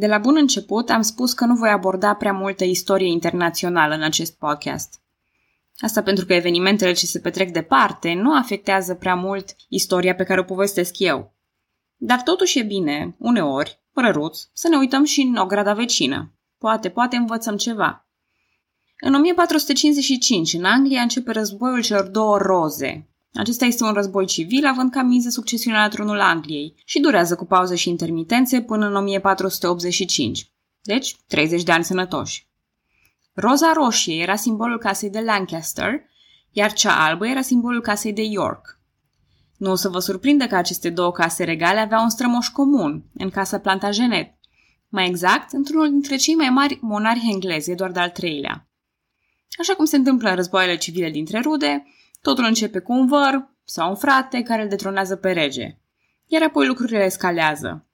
De la bun început am spus că nu voi aborda prea multă istorie internațională în acest podcast. Asta pentru că evenimentele ce se petrec departe nu afectează prea mult istoria pe care o povestesc eu. Dar totuși e bine, uneori, răruț, să ne uităm și în ograda vecină. Poate, poate învățăm ceva. În 1455, în Anglia, începe războiul celor două roze. Acesta este un război civil, având ca miză succesiunea la tronul Angliei și durează cu pauze și intermitențe până în 1485. Deci, 30 de ani sănătoși. Roza roșie era simbolul casei de Lancaster, iar cea albă era simbolul casei de York. Nu o să vă surprindă că aceste două case regale aveau un strămoș comun, în casa Plantagenet. Mai exact, într-unul dintre cei mai mari monarhi englezi, doar de-al treilea. Așa cum se întâmplă în războaiele civile dintre rude, totul începe cu un văr sau un frate care îl detronează pe rege. Iar apoi lucrurile escalează.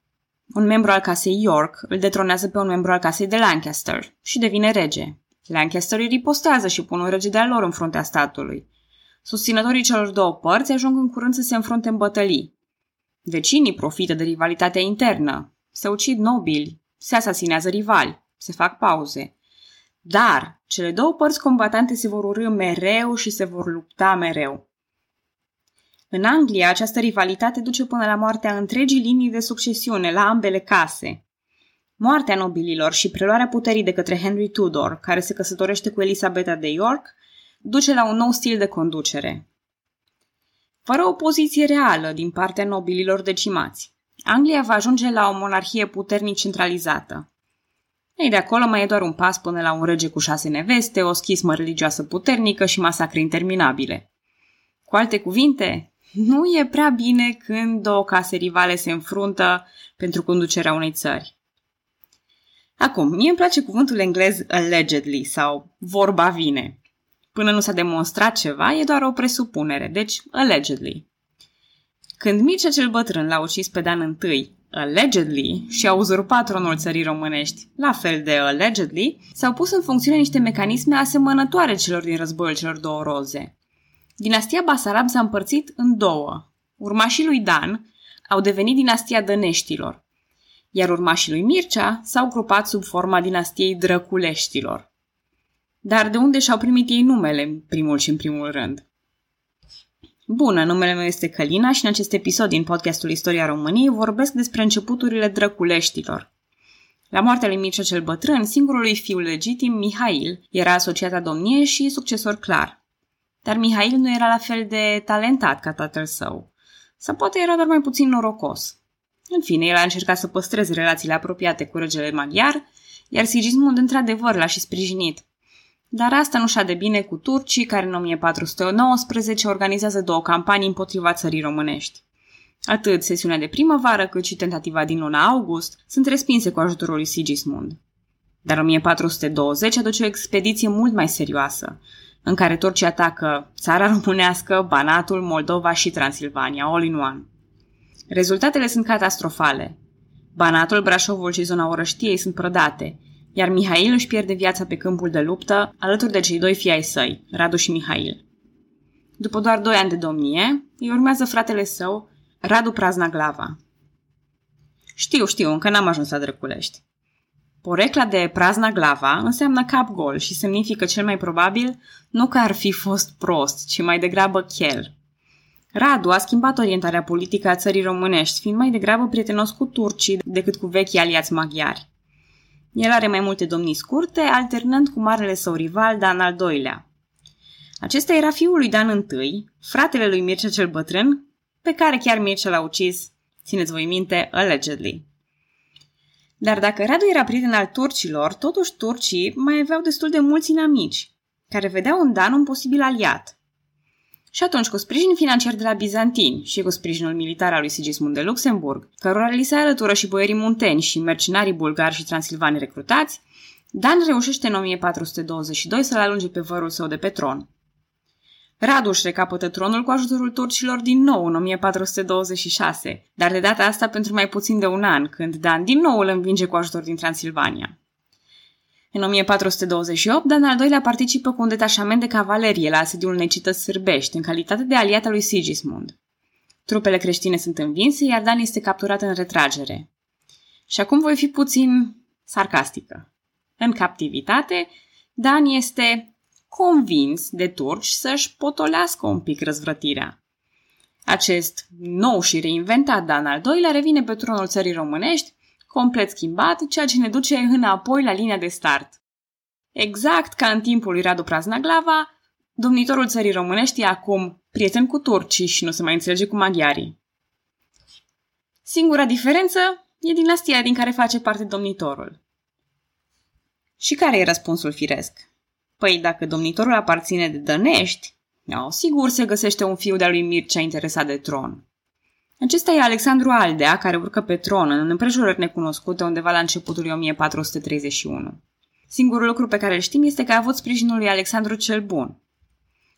Un membru al casei York îl detronează pe un membru al casei de Lancaster și devine rege. Lancasterii ripostează și pun un rege de-al lor în fruntea statului. Susținătorii celor două părți ajung în curând să se înfrunte în bătălii. Vecinii profită de rivalitatea internă. Se ucid nobili, se asasinează rivali, se fac pauze. Dar cele două părți combatante se vor urâ mereu și se vor lupta mereu. În Anglia, această rivalitate duce până la moartea întregii linii de succesiune la ambele case. Moartea nobililor și preluarea puterii de către Henry Tudor, care se căsătorește cu Elisabeta de York, duce la un nou stil de conducere. Fără o poziție reală din partea nobililor decimați, Anglia va ajunge la o monarhie puternic centralizată. Ei, de acolo mai e doar un pas până la un rege cu șase neveste, o schismă religioasă puternică și masacre interminabile. Cu alte cuvinte, nu e prea bine când două case rivale se înfruntă pentru conducerea unei țări. Acum, mie îmi place cuvântul englez allegedly sau vorba vine. Până nu s-a demonstrat ceva, e doar o presupunere, deci allegedly. Când Mircea cel bătrân l-a ucis pe Dan I, allegedly, și a uzurpat tronul țării românești, la fel de allegedly, s-au pus în funcțiune niște mecanisme asemănătoare celor din războiul celor două roze. Dinastia Basarab s-a împărțit în două. Urmașii lui Dan au devenit dinastia Dăneștilor, iar urmașii lui Mircea s-au grupat sub forma dinastiei Drăculeștilor. Dar de unde și-au primit ei numele, în primul și în primul rând? Bună, numele meu este Călina și în acest episod din podcastul Istoria României vorbesc despre începuturile drăculeștilor. La moartea lui Mircea cel Bătrân, singurului fiu legitim, Mihail, era asociat a domniei și succesor clar. Dar Mihail nu era la fel de talentat ca tatăl său. Sau poate era doar mai puțin norocos. În fine, el a încercat să păstreze relațiile apropiate cu regele maghiar, iar Sigismund într-adevăr l-a și sprijinit. Dar asta nu și de bine cu turcii, care în 1419 organizează două campanii împotriva țării românești. Atât sesiunea de primăvară cât și tentativa din luna august sunt respinse cu ajutorul lui Sigismund. Dar 1420 aduce o expediție mult mai serioasă, în care turcii atacă țara românească, Banatul, Moldova și Transilvania, all in one. Rezultatele sunt catastrofale. Banatul, Brașovul și zona Orăștiei sunt prădate, iar Mihail își pierde viața pe câmpul de luptă, alături de cei doi fii ai săi, Radu și Mihail. După doar doi ani de domnie, îi urmează fratele său, Radu Praznaglava. Știu, știu, încă n-am ajuns la Drăculești. Porecla de prazna glava înseamnă cap gol și semnifică cel mai probabil nu că ar fi fost prost, ci mai degrabă chel. Radu a schimbat orientarea politică a țării românești, fiind mai degrabă prietenos cu turcii decât cu vechii aliați maghiari. El are mai multe domnii scurte, alternând cu marele său rival Dan al doilea. Acesta era fiul lui Dan I, fratele lui Mircea cel bătrân, pe care chiar Mircea l-a ucis, țineți voi minte, allegedly. Dar dacă Radu era prieten al turcilor, totuși turcii mai aveau destul de mulți inamici, care vedeau în Dan un posibil aliat. Și atunci, cu sprijin financiar de la bizantini și cu sprijinul militar al lui Sigismund de Luxemburg, cărora li se alătură și boierii munteni și mercenarii bulgari și transilvani recrutați, Dan reușește în 1422 să-l alunge pe vărul său de pe tron. Radu își recapătă tronul cu ajutorul turcilor din nou în 1426, dar de data asta pentru mai puțin de un an, când Dan din nou îl învinge cu ajutor din Transilvania. În 1428, Dan al doilea participă cu un detașament de cavalerie la asediul unei cități sârbești, în calitate de aliat al lui Sigismund. Trupele creștine sunt învinse, iar Dan este capturat în retragere. Și acum voi fi puțin sarcastică. În captivitate, Dan este convins de turci să-și potolească un pic răzvrătirea. Acest nou și reinventat Dan al doilea revine pe tronul țării românești, complet schimbat, ceea ce ne duce înapoi la linia de start. Exact ca în timpul lui Radu Praznaglava, domnitorul țării românești e acum prieten cu turcii și nu se mai înțelege cu maghiarii. Singura diferență e dinastia din care face parte domnitorul. Și care e răspunsul firesc? Păi dacă domnitorul aparține de Dănești, no, sigur se găsește un fiu de-a lui Mircea interesat de tron. Acesta e Alexandru Aldea, care urcă pe tron în împrejurări necunoscute undeva la începutul lui 1431. Singurul lucru pe care îl știm este că a avut sprijinul lui Alexandru cel Bun.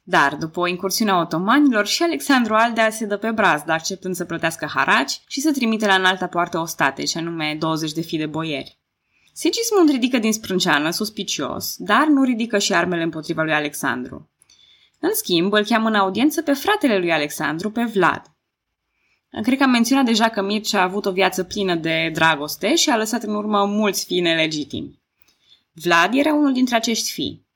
Dar, după o incursiune a otomanilor, și Alexandru Aldea se dă pe brazdă, acceptând să plătească haraci și să trimite la înalta poartă o state, ce anume 20 de fii de boieri. Sigismund ridică din sprânceană, suspicios, dar nu ridică și armele împotriva lui Alexandru. În schimb, îl cheamă în audiență pe fratele lui Alexandru, pe Vlad. Cred că am menționat deja că Mircea a avut o viață plină de dragoste și a lăsat în urmă mulți fii nelegitimi. Vlad era unul dintre acești fii.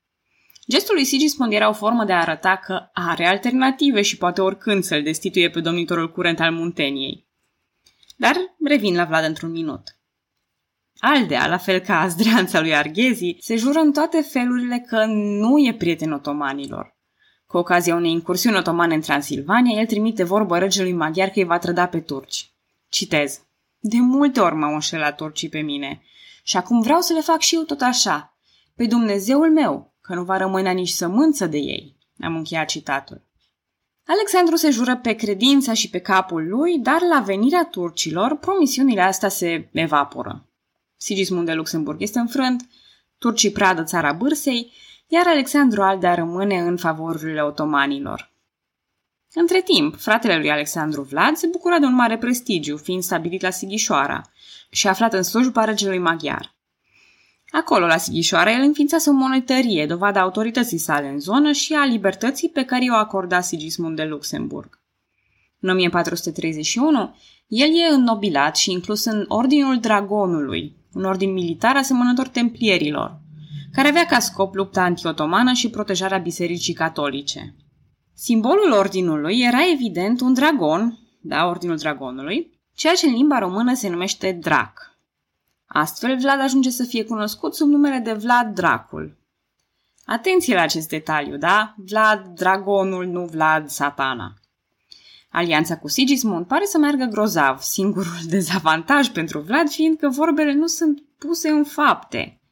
Gestul lui Sigismund era o formă de a arăta că are alternative și poate oricând să-l destituie pe domnitorul curent al Munteniei. Dar revin la Vlad într-un minut. Aldea, la fel ca azdreanța lui Arghezi, se jură în toate felurile că nu e prieten otomanilor. Cu ocazia unei incursiuni otomane în Transilvania, el trimite vorbă regelui maghiar că îi va trăda pe turci. Citez. De multe ori m-au înșelat turcii pe mine și acum vreau să le fac și eu tot așa. Pe Dumnezeul meu, că nu va rămâne nici sămânță de ei. Am încheiat citatul. Alexandru se jură pe credința și pe capul lui, dar la venirea turcilor, promisiunile astea se evaporă. Sigismund de Luxemburg este înfrânt, turcii pradă țara bârsei, iar Alexandru Aldea rămâne în favorurile otomanilor. Între timp, fratele lui Alexandru Vlad se bucura de un mare prestigiu, fiind stabilit la Sighișoara și aflat în slujba regelui maghiar. Acolo, la Sighișoara, el înființase o monetărie, dovada autorității sale în zonă și a libertății pe care o acorda Sigismund de Luxemburg. În 1431, el e înnobilat și inclus în Ordinul Dragonului, un ordin militar asemănător templierilor, care avea ca scop lupta antiotomană și protejarea bisericii catolice. Simbolul ordinului era evident un dragon, da, ordinul dragonului, ceea ce în limba română se numește drac. Astfel, Vlad ajunge să fie cunoscut sub numele de Vlad Dracul. Atenție la acest detaliu, da? Vlad Dragonul, nu Vlad Satana. Alianța cu Sigismund pare să meargă grozav, singurul dezavantaj pentru Vlad fiind că vorbele nu sunt puse în fapte.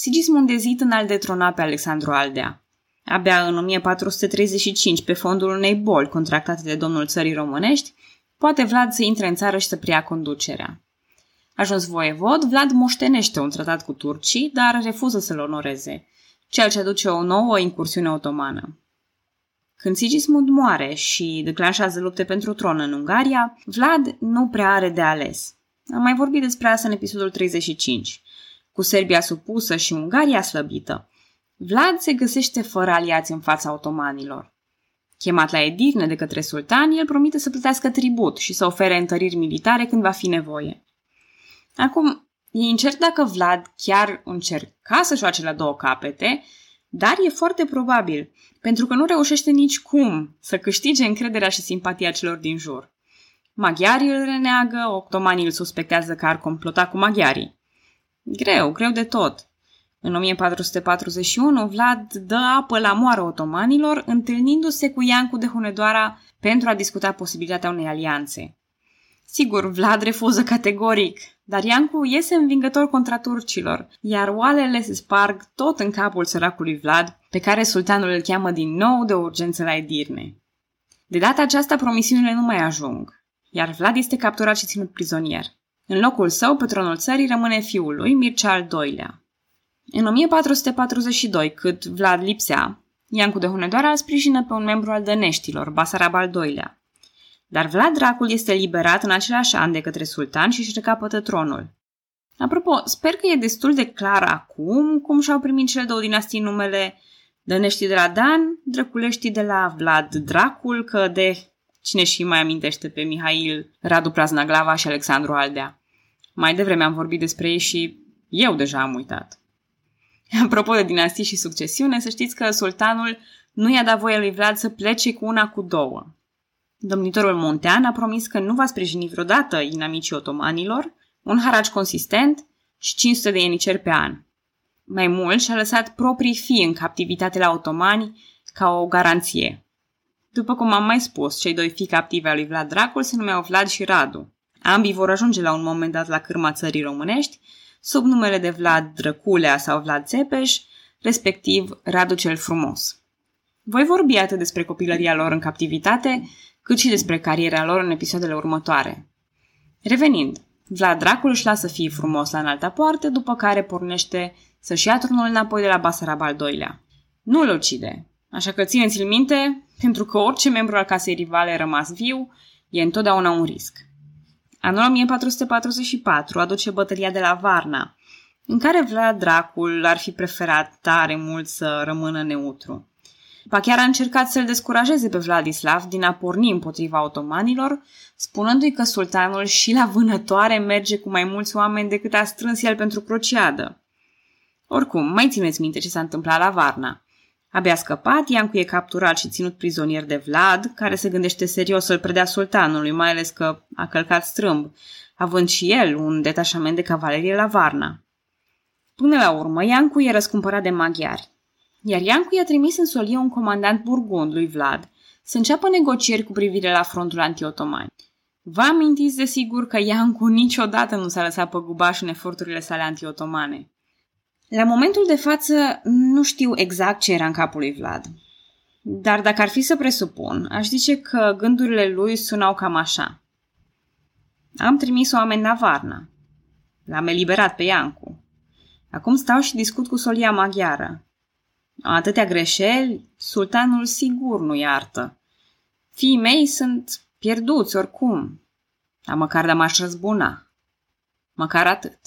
Sigismund ezit în al detrona pe Alexandru Aldea. Abia în 1435, pe fondul unei boli contractate de domnul țării românești, poate Vlad să intre în țară și să preia conducerea. Ajuns voievod, Vlad moștenește un tratat cu turcii, dar refuză să-l onoreze, ceea ce aduce o nouă incursiune otomană. Când Sigismund moare și declanșează lupte pentru tron în Ungaria, Vlad nu prea are de ales. Am mai vorbit despre asta în episodul 35. Cu Serbia supusă și Ungaria slăbită, Vlad se găsește fără aliați în fața otomanilor. Chemat la Edirne de către sultan, el promite să plătească tribut și să ofere întăriri militare când va fi nevoie. Acum, e incert dacă Vlad chiar încerca să joace la două capete, dar e foarte probabil, pentru că nu reușește nici cum să câștige încrederea și simpatia celor din jur. Maghiarii îl reneagă, octomanii îl suspectează că ar complota cu maghiarii. Greu, greu de tot. În 1441, Vlad dă apă la moară otomanilor, întâlnindu-se cu Iancu de Hunedoara pentru a discuta posibilitatea unei alianțe. Sigur, Vlad refuză categoric, dar Iancu iese învingător contra turcilor, iar oalele se sparg tot în capul săracului Vlad, pe care sultanul îl cheamă din nou de urgență la Edirne. De data aceasta promisiunile nu mai ajung, iar Vlad este capturat și ținut prizonier. În locul său, pe tronul țării, rămâne fiul lui, Mircea al II-lea. În 1442, cât Vlad lipsea, Iancu de Hunedoara îl sprijină pe un membru al dăneștilor, Basarab al II-lea. Dar Vlad Dracul este liberat în același an de către sultan și își recapătă tronul. Apropo, sper că e destul de clar acum cum și-au primit cele două dinastii numele Dăneștii de la Dan, Drăculeștii de la Vlad Dracul, că de cine și mai amintește pe Mihail Radu Praznaglava și Alexandru Aldea. Mai devreme am vorbit despre ei și eu deja am uitat. Apropo de dinastii și succesiune, să știți că sultanul nu i-a dat voie lui Vlad să plece cu una cu două. Domnitorul Montean a promis că nu va sprijini vreodată inamicii otomanilor, un haraci consistent și 500 de ieniceri pe an. Mai mult, și-a lăsat proprii fii în captivitate la otomani ca o garanție. După cum am mai spus, cei doi fii captivi al lui Vlad Dracul se numeau Vlad și Radu. Ambii vor ajunge la un moment dat la cârma țării românești, sub numele de Vlad Drăculea sau Vlad Țepeș, respectiv Radu cel Frumos. Voi vorbi atât despre copilăria lor în captivitate, cât și despre cariera lor în episoadele următoare. Revenind, Vlad Dracul își lasă fiii frumos la înalta poartă, după care pornește să-și ia turnul înapoi de la Basarab al doilea. Nu îl ucide, așa că țineți-l minte, pentru că orice membru al casei rivale rămas viu e întotdeauna un risc. Anul 1444 aduce bătălia de la Varna, în care Vlad Dracul ar fi preferat tare mult să rămână neutru. Ba chiar a încercat să-l descurajeze pe Vladislav din a porni împotriva otomanilor, spunându-i că sultanul și la vânătoare merge cu mai mulți oameni decât a strâns el pentru crociadă. Oricum, mai țineți minte ce s-a întâmplat la Varna. Abia scăpat, Iancu e capturat și ținut prizonier de Vlad, care se gândește serios să-l predea sultanului, mai ales că a călcat strâmb, având și el un detașament de cavalerie la Varna. Până la urmă, Iancu e răscumpărat de maghiari iar Iancu i-a trimis în solie un comandant burgund lui Vlad să înceapă negocieri cu privire la frontul antiotoman. Vă amintiți de sigur că Iancu niciodată nu s-a lăsat pe gubaș în eforturile sale antiotomane. La momentul de față nu știu exact ce era în capul lui Vlad. Dar dacă ar fi să presupun, aș zice că gândurile lui sunau cam așa. Am trimis oameni la Varna. L-am eliberat pe Iancu. Acum stau și discut cu solia maghiară. Atâtea greșeli, sultanul sigur nu iartă. Fiii mei sunt pierduți oricum, dar măcar de m-aș răzbuna. Măcar atât.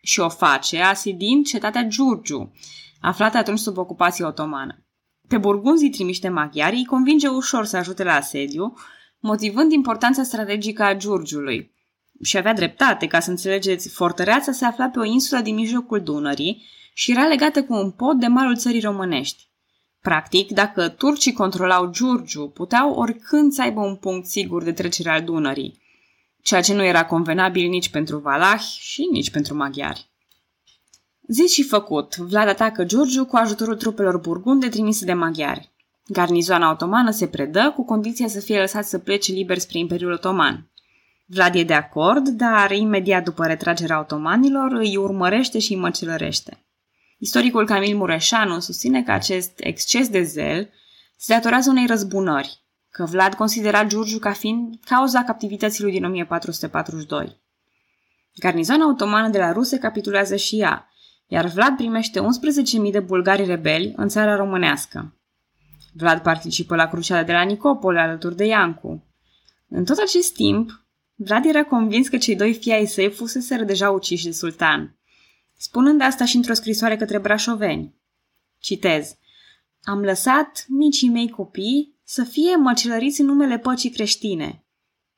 Și o face asidind cetatea Giurgiu, aflată atunci sub ocupație otomană. Pe burgunzii trimiște maghiari îi convinge ușor să ajute la asediu, motivând importanța strategică a Giurgiului. Și avea dreptate, ca să înțelegeți, fortăreața se afla pe o insulă din mijlocul Dunării, și era legată cu un pod de malul țării românești. Practic, dacă turcii controlau Giurgiu, puteau oricând să aibă un punct sigur de trecere al Dunării, ceea ce nu era convenabil nici pentru valahi și nici pentru maghiari. Zis și făcut, Vlad atacă Giurgiu cu ajutorul trupelor burgunde trimise de maghiari. Garnizoana otomană se predă cu condiția să fie lăsat să plece liber spre Imperiul Otoman. Vlad e de acord, dar imediat după retragerea otomanilor îi urmărește și îi măcelărește. Istoricul Camil Mureșanu susține că acest exces de zel se datorează unei răzbunări, că Vlad considera Giurgiu ca fiind cauza captivității lui din 1442. Garnizoana otomană de la Ruse capitulează și ea, iar Vlad primește 11.000 de bulgari rebeli în țara românească. Vlad participă la cruciada de la Nicopole alături de Iancu. În tot acest timp, Vlad era convins că cei doi fii ai săi fuseseră deja uciși de sultan spunând asta și într-o scrisoare către brașoveni. Citez. Am lăsat micii mei copii să fie măcelăriți în numele păcii creștine.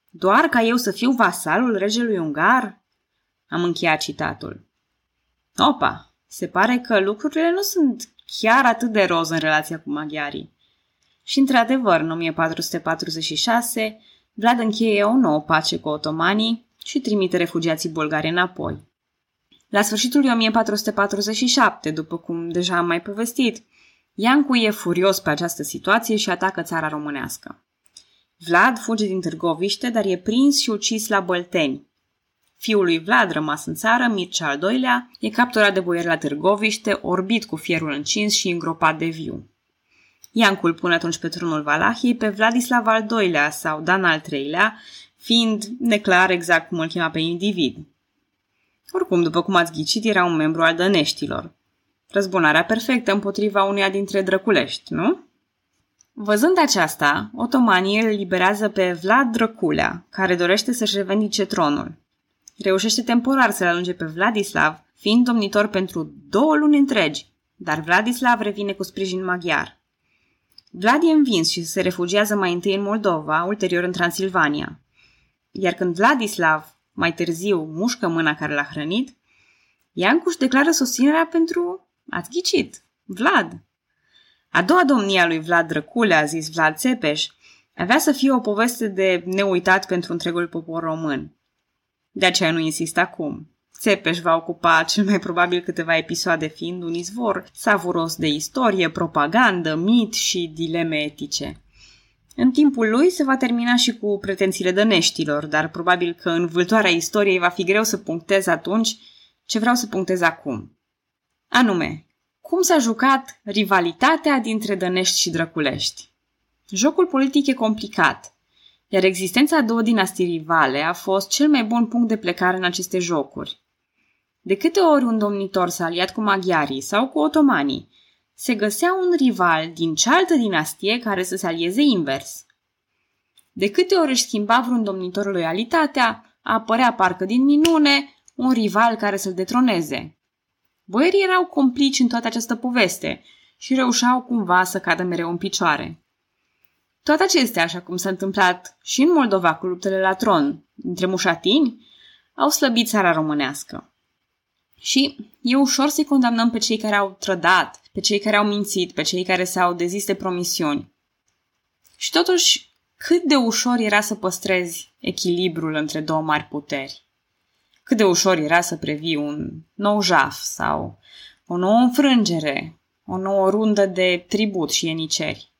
Doar ca eu să fiu vasalul regelui ungar? Am încheiat citatul. Opa, se pare că lucrurile nu sunt chiar atât de roz în relația cu maghiarii. Și într-adevăr, în 1446, Vlad încheie o nouă pace cu otomanii și trimite refugiații bulgari înapoi. La sfârșitul lui 1447, după cum deja am mai povestit, Iancu e furios pe această situație și atacă țara românească. Vlad fuge din Târgoviște, dar e prins și ucis la Bălteni. Fiul lui Vlad, rămas în țară, Mircea al doilea, e capturat de boieri la Târgoviște, orbit cu fierul încins și îngropat de viu. Iancu îl pune atunci pe tronul Valahiei pe Vladislav al doilea sau Dan al treilea, fiind neclar exact cum îl chema pe individ. Oricum, după cum ați ghicit, era un membru al dăneștilor. Răzbunarea perfectă împotriva uneia dintre drăculești, nu? Văzând aceasta, otomanii îl liberează pe Vlad Drăculea, care dorește să-și revendice tronul. Reușește temporar să-l alunge pe Vladislav, fiind domnitor pentru două luni întregi, dar Vladislav revine cu sprijin maghiar. Vlad e învins și se refugiază mai întâi în Moldova, ulterior în Transilvania. Iar când Vladislav mai târziu mușcă mâna care l-a hrănit, Iancuș își declară susținerea pentru, ați ghicit, Vlad. A doua domnie a lui Vlad Drăcule, a zis Vlad Țepeș, avea să fie o poveste de neuitat pentru întregul popor român. De aceea nu insist acum. Țepeș va ocupa cel mai probabil câteva episoade fiind un izvor savuros de istorie, propagandă, mit și dileme etice. În timpul lui se va termina și cu pretențiile dăneștilor, dar probabil că în vâltoarea istoriei va fi greu să punctez atunci ce vreau să punctez acum. Anume, cum s-a jucat rivalitatea dintre Dănești și Drăculești. Jocul politic e complicat, iar existența a două dinastii rivale a fost cel mai bun punct de plecare în aceste jocuri. De câte ori un domnitor s-a aliat cu maghiarii sau cu otomanii, se găsea un rival din cealaltă dinastie care să se alieze invers. De câte ori își schimba vreun domnitor loialitatea, apărea parcă din minune un rival care să-l detroneze. Boierii erau complici în toată această poveste și reușeau cumva să cadă mereu în picioare. Toate acestea, așa cum s-a întâmplat și în Moldova cu luptele la tron între mușatini, au slăbit țara românească. Și e ușor să-i condamnăm pe cei care au trădat, pe cei care au mințit, pe cei care s-au dezis de promisiuni. Și totuși, cât de ușor era să păstrezi echilibrul între două mari puteri. Cât de ușor era să previi un nou jaf sau o nouă înfrângere, o nouă rundă de tribut și eniceri.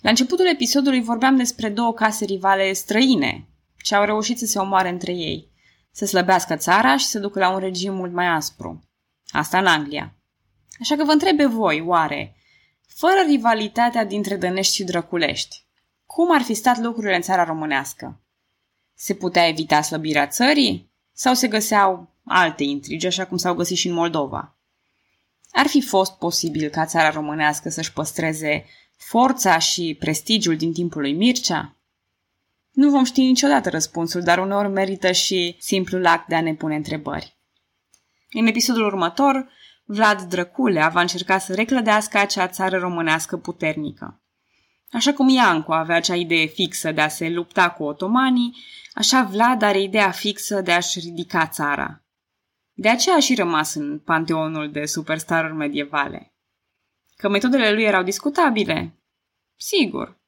La începutul episodului vorbeam despre două case rivale străine, ce au reușit să se omoare între ei, să slăbească țara și să ducă la un regim mult mai aspru. Asta în Anglia. Așa că vă întreb pe voi, oare, fără rivalitatea dintre Dănești și Drăculești, cum ar fi stat lucrurile în țara românească? Se putea evita slăbirea țării? Sau se găseau alte intrigi, așa cum s-au găsit și în Moldova? Ar fi fost posibil ca țara românească să-și păstreze forța și prestigiul din timpul lui Mircea? Nu vom ști niciodată răspunsul, dar uneori merită și simplul act de a ne pune întrebări. În episodul următor, Vlad Drăculea va încerca să reclădească acea țară românească puternică. Așa cum Iancu avea acea idee fixă de a se lupta cu otomanii, așa Vlad are ideea fixă de a-și ridica țara. De aceea a și rămas în panteonul de superstaruri medievale. Că metodele lui erau discutabile? Sigur.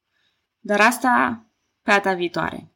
Dar asta pe data viitoare.